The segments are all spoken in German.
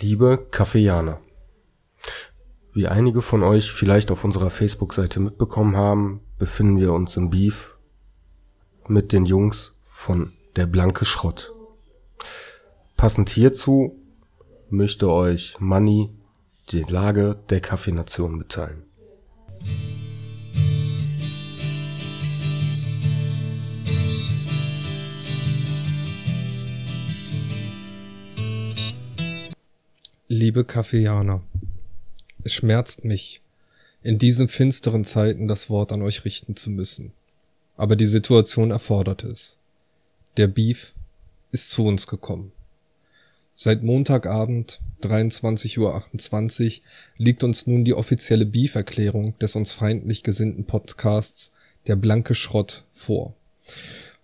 Liebe Kaffeeaner, wie einige von euch vielleicht auf unserer Facebook-Seite mitbekommen haben, befinden wir uns im Beef mit den Jungs von Der blanke Schrott. Passend hierzu möchte euch Manni die Lage der Kaffeenation mitteilen. Liebe Kaffeeaner, es schmerzt mich, in diesen finsteren Zeiten das Wort an euch richten zu müssen. Aber die Situation erfordert es. Der Beef ist zu uns gekommen. Seit Montagabend 23.28 Uhr liegt uns nun die offizielle Beef-Erklärung des uns feindlich gesinnten Podcasts Der blanke Schrott vor.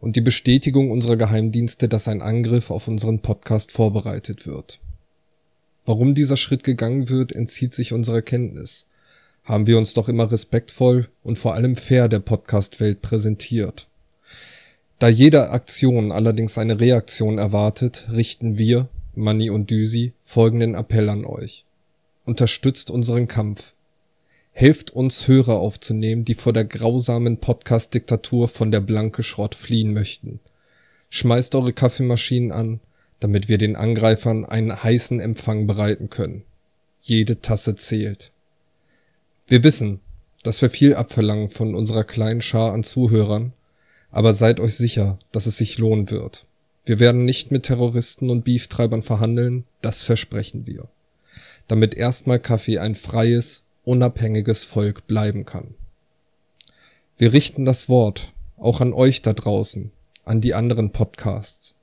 Und die Bestätigung unserer Geheimdienste, dass ein Angriff auf unseren Podcast vorbereitet wird. Warum dieser Schritt gegangen wird, entzieht sich unserer Kenntnis. Haben wir uns doch immer respektvoll und vor allem fair der Podcast-Welt präsentiert. Da jede Aktion allerdings eine Reaktion erwartet, richten wir, Manni und Düsi, folgenden Appell an euch. Unterstützt unseren Kampf. Helft uns Hörer aufzunehmen, die vor der grausamen Podcast-Diktatur von der blanke Schrott fliehen möchten. Schmeißt eure Kaffeemaschinen an, damit wir den Angreifern einen heißen Empfang bereiten können. Jede Tasse zählt. Wir wissen, dass wir viel abverlangen von unserer kleinen Schar an Zuhörern, aber seid euch sicher, dass es sich lohnen wird. Wir werden nicht mit Terroristen und Beeftreibern verhandeln, das versprechen wir. Damit erstmal Kaffee ein freies, unabhängiges Volk bleiben kann. Wir richten das Wort auch an euch da draußen, an die anderen Podcasts.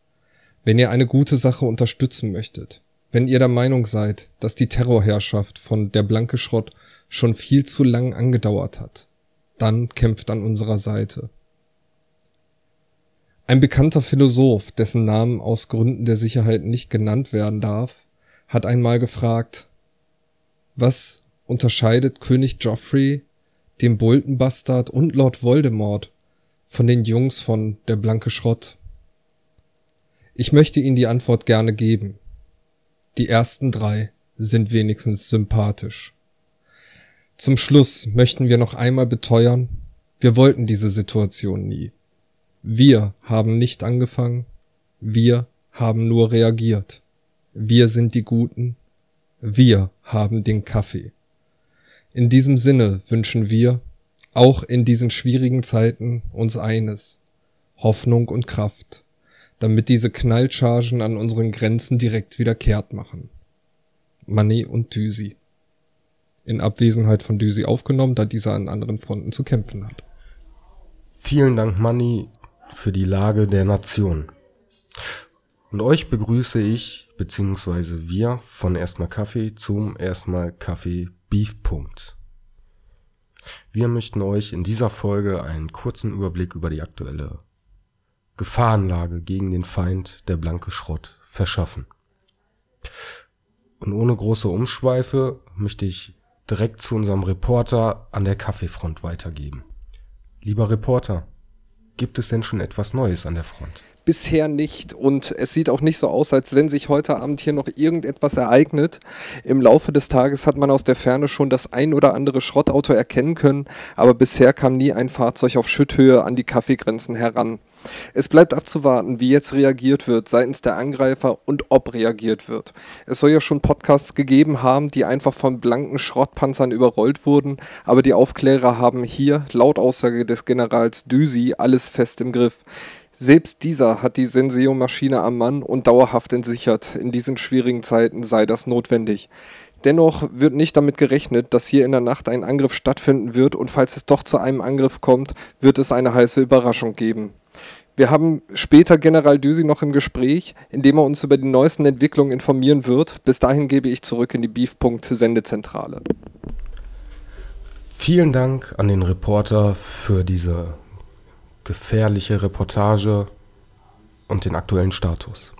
Wenn ihr eine gute Sache unterstützen möchtet, wenn ihr der Meinung seid, dass die Terrorherrschaft von der blanke Schrott schon viel zu lang angedauert hat, dann kämpft an unserer Seite. Ein bekannter Philosoph, dessen Namen aus Gründen der Sicherheit nicht genannt werden darf, hat einmal gefragt, was unterscheidet König Joffrey, dem Bolton-Bastard und Lord Voldemort von den Jungs von der blanke Schrott? Ich möchte Ihnen die Antwort gerne geben. Die ersten drei sind wenigstens sympathisch. Zum Schluss möchten wir noch einmal beteuern, wir wollten diese Situation nie. Wir haben nicht angefangen, wir haben nur reagiert. Wir sind die Guten, wir haben den Kaffee. In diesem Sinne wünschen wir, auch in diesen schwierigen Zeiten, uns eines, Hoffnung und Kraft damit diese Knallchargen an unseren Grenzen direkt wieder kehrt machen. Manny und Düsi. In Abwesenheit von Düsi aufgenommen, da dieser an anderen Fronten zu kämpfen hat. Vielen Dank, Manny, für die Lage der Nation. Und euch begrüße ich, beziehungsweise wir von Erstmal Kaffee zum Erstmal Kaffee Beef Punkt. Wir möchten euch in dieser Folge einen kurzen Überblick über die aktuelle Gefahrenlage gegen den Feind, der blanke Schrott, verschaffen. Und ohne große Umschweife möchte ich direkt zu unserem Reporter an der Kaffeefront weitergeben. Lieber Reporter, gibt es denn schon etwas Neues an der Front? Bisher nicht und es sieht auch nicht so aus, als wenn sich heute Abend hier noch irgendetwas ereignet. Im Laufe des Tages hat man aus der Ferne schon das ein oder andere Schrottauto erkennen können, aber bisher kam nie ein Fahrzeug auf Schütthöhe an die Kaffeegrenzen heran. Es bleibt abzuwarten, wie jetzt reagiert wird seitens der Angreifer und ob reagiert wird. Es soll ja schon Podcasts gegeben haben, die einfach von blanken Schrottpanzern überrollt wurden, aber die Aufklärer haben hier, laut Aussage des Generals Düsi, alles fest im Griff. Selbst dieser hat die Senseo-Maschine am Mann und dauerhaft entsichert. In diesen schwierigen Zeiten sei das notwendig. Dennoch wird nicht damit gerechnet, dass hier in der Nacht ein Angriff stattfinden wird und falls es doch zu einem Angriff kommt, wird es eine heiße Überraschung geben. Wir haben später General Düsi noch im Gespräch, in dem er uns über die neuesten Entwicklungen informieren wird. Bis dahin gebe ich zurück in die Beef.Sendezentrale. Vielen Dank an den Reporter für diese gefährliche Reportage und den aktuellen Status.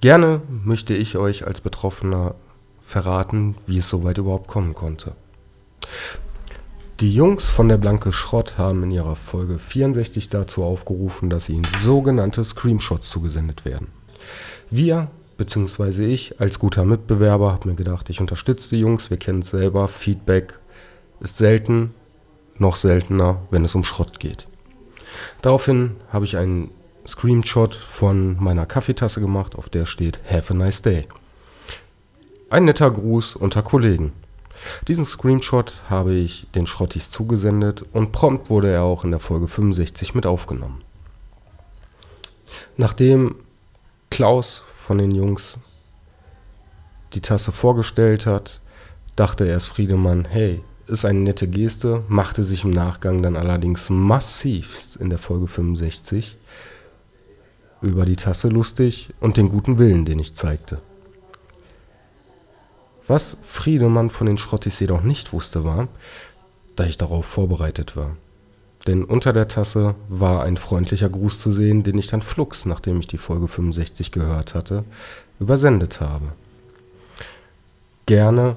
Gerne möchte ich euch als Betroffener verraten, wie es soweit überhaupt kommen konnte. Die Jungs von der Blanke Schrott haben in ihrer Folge 64 dazu aufgerufen, dass ihnen sogenannte Screenshots zugesendet werden. Wir beziehungsweise ich als guter Mitbewerber habe mir gedacht, ich unterstütze die Jungs, wir kennen es selber, Feedback ist selten, noch seltener, wenn es um Schrott geht. Daraufhin habe ich einen Screenshot von meiner Kaffeetasse gemacht, auf der steht Have a nice day. Ein netter Gruß unter Kollegen. Diesen Screenshot habe ich den Schrottis zugesendet und prompt wurde er auch in der Folge 65 mit aufgenommen. Nachdem Klaus von den Jungs die Tasse vorgestellt hat, dachte erst Friedemann, hey, ist eine nette Geste, machte sich im Nachgang dann allerdings massiv in der Folge 65 über die Tasse lustig und den guten Willen, den ich zeigte. Was Friedemann von den Schrottis jedoch nicht wusste, war, da ich darauf vorbereitet war. Denn unter der Tasse war ein freundlicher Gruß zu sehen, den ich dann flugs, nachdem ich die Folge 65 gehört hatte, übersendet habe. Gerne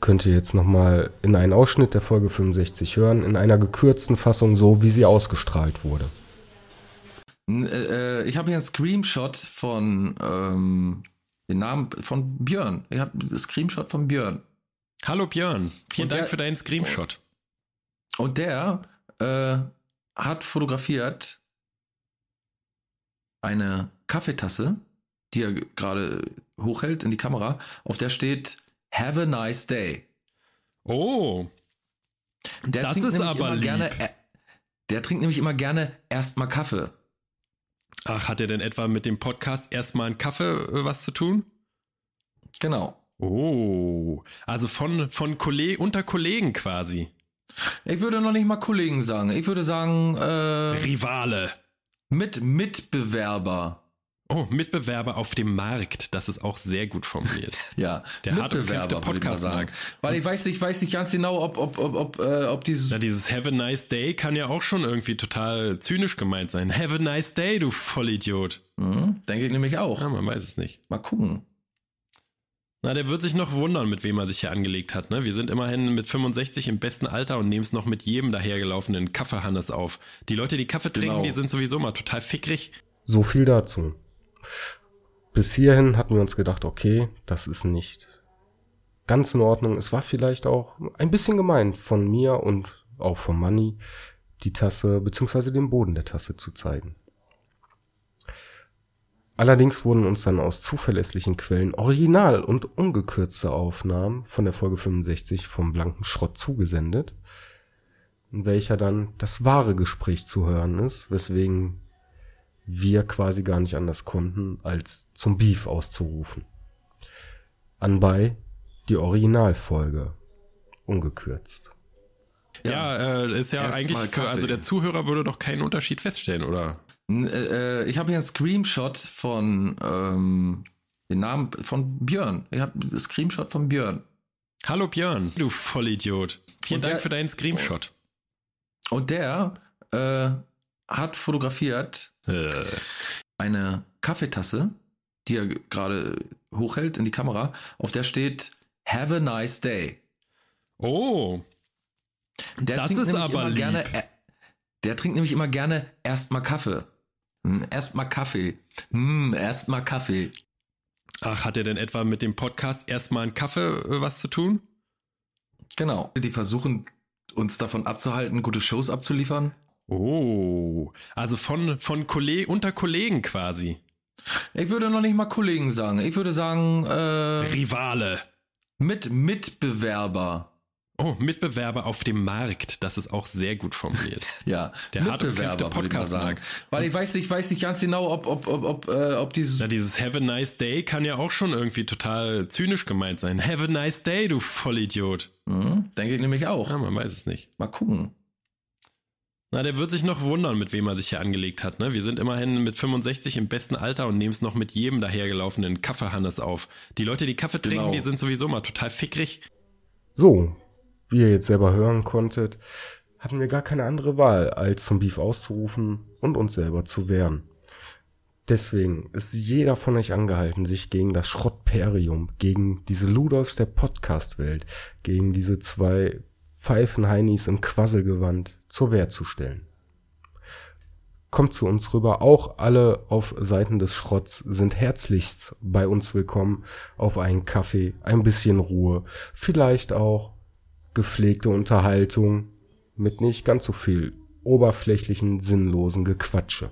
könnt ihr jetzt nochmal in einen Ausschnitt der Folge 65 hören, in einer gekürzten Fassung, so wie sie ausgestrahlt wurde. Äh, ich habe hier einen Screenshot von ähm, den Namen von Björn. Ich habe einen Screenshot von Björn. Hallo Björn, vielen Dank für deinen Screenshot. Und der äh, hat fotografiert eine Kaffeetasse, die er gerade hochhält in die Kamera, auf der steht Have a nice day. Oh. Der das ist aber lieb. Gerne, der trinkt nämlich immer gerne erstmal Kaffee. Ach, hat er denn etwa mit dem Podcast erstmal einen Kaffee äh, was zu tun? Genau. Oh, also von, von Kolleg unter Kollegen quasi. Ich würde noch nicht mal Kollegen sagen. Ich würde sagen, äh, Rivale. Mit Mitbewerber. Oh, Mitbewerber auf dem Markt. Das ist auch sehr gut formuliert. ja, der Mitbewerber, Podcast sagen. Weil ich weiß nicht, weiß nicht ganz genau, ob, ob, ob, ob, äh, ob dieses. Ja, dieses Have a nice day kann ja auch schon irgendwie total zynisch gemeint sein. Have a nice day, du Vollidiot. Mhm, denke ich nämlich auch. Ja, man weiß es nicht. Mal gucken. Na, der wird sich noch wundern, mit wem er sich hier angelegt hat. Ne? Wir sind immerhin mit 65 im besten Alter und nehmen es noch mit jedem dahergelaufenen Kaffeehannes auf. Die Leute, die Kaffee trinken, genau. die sind sowieso mal total fickrig. So viel dazu. Bis hierhin hatten wir uns gedacht, okay, das ist nicht ganz in Ordnung. Es war vielleicht auch ein bisschen gemein von mir und auch von Manny, die Tasse bzw. den Boden der Tasse zu zeigen. Allerdings wurden uns dann aus zuverlässlichen Quellen original und ungekürzte Aufnahmen von der Folge 65 vom blanken Schrott zugesendet, in welcher dann das wahre Gespräch zu hören ist, weswegen wir quasi gar nicht anders konnten, als zum Beef auszurufen. Anbei die Originalfolge, ungekürzt. Ja, äh, ist ja Erst eigentlich für, also der Zuhörer würde doch keinen Unterschied feststellen, oder? Äh, ich habe hier einen Screenshot von ähm, den Namen von Björn. Ich habe einen Screenshot von Björn. Hallo Björn, du Vollidiot. Vielen und Dank der, für deinen Screenshot. Und der äh, hat fotografiert. Eine Kaffeetasse, die er gerade hochhält in die Kamera, auf der steht Have a nice day. Oh. Der das ist aber lieb. Gerne, der trinkt nämlich immer gerne erstmal Kaffee. Hm, erstmal Kaffee. Hm, erstmal Kaffee. Ach, hat er denn etwa mit dem Podcast erstmal einen Kaffee äh, was zu tun? Genau. Die versuchen uns davon abzuhalten, gute Shows abzuliefern. Oh, also von, von Kolleg unter Kollegen quasi. Ich würde noch nicht mal Kollegen sagen. Ich würde sagen, äh, Rivale. Mit Mitbewerber. Oh, Mitbewerber auf dem Markt. Das ist auch sehr gut formuliert. ja, der Mitbewerber, Podcast sagen. Weil ich weiß nicht, weiß nicht ganz genau, ob, ob, ob, ob, äh, ob dieses. Ja, dieses Have a nice day kann ja auch schon irgendwie total zynisch gemeint sein. Have a nice day, du Vollidiot. Mhm, denke ich nämlich auch. Ja, man weiß es nicht. Mal gucken. Na, der wird sich noch wundern, mit wem er sich hier angelegt hat. Ne? Wir sind immerhin mit 65 im besten Alter und nehmen es noch mit jedem dahergelaufenen Kaffeehannes auf. Die Leute, die Kaffee trinken, genau. die sind sowieso mal total fickrig. So, wie ihr jetzt selber hören konntet, hatten wir gar keine andere Wahl, als zum Beef auszurufen und uns selber zu wehren. Deswegen ist jeder von euch angehalten, sich gegen das Schrottperium, gegen diese Ludolfs der Podcast-Welt, gegen diese zwei Pfeifenheinis im Quasselgewand zur Wehr zu stellen. kommt zu uns rüber. Auch alle auf Seiten des Schrotts sind herzlichst bei uns willkommen auf einen Kaffee, ein bisschen Ruhe, vielleicht auch gepflegte Unterhaltung mit nicht ganz so viel oberflächlichen, sinnlosen Gequatsche.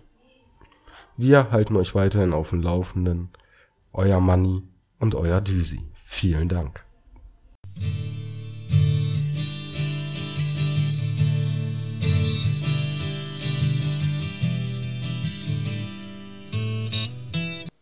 Wir halten euch weiterhin auf dem Laufenden. Euer Manni und euer Düsi. Vielen Dank.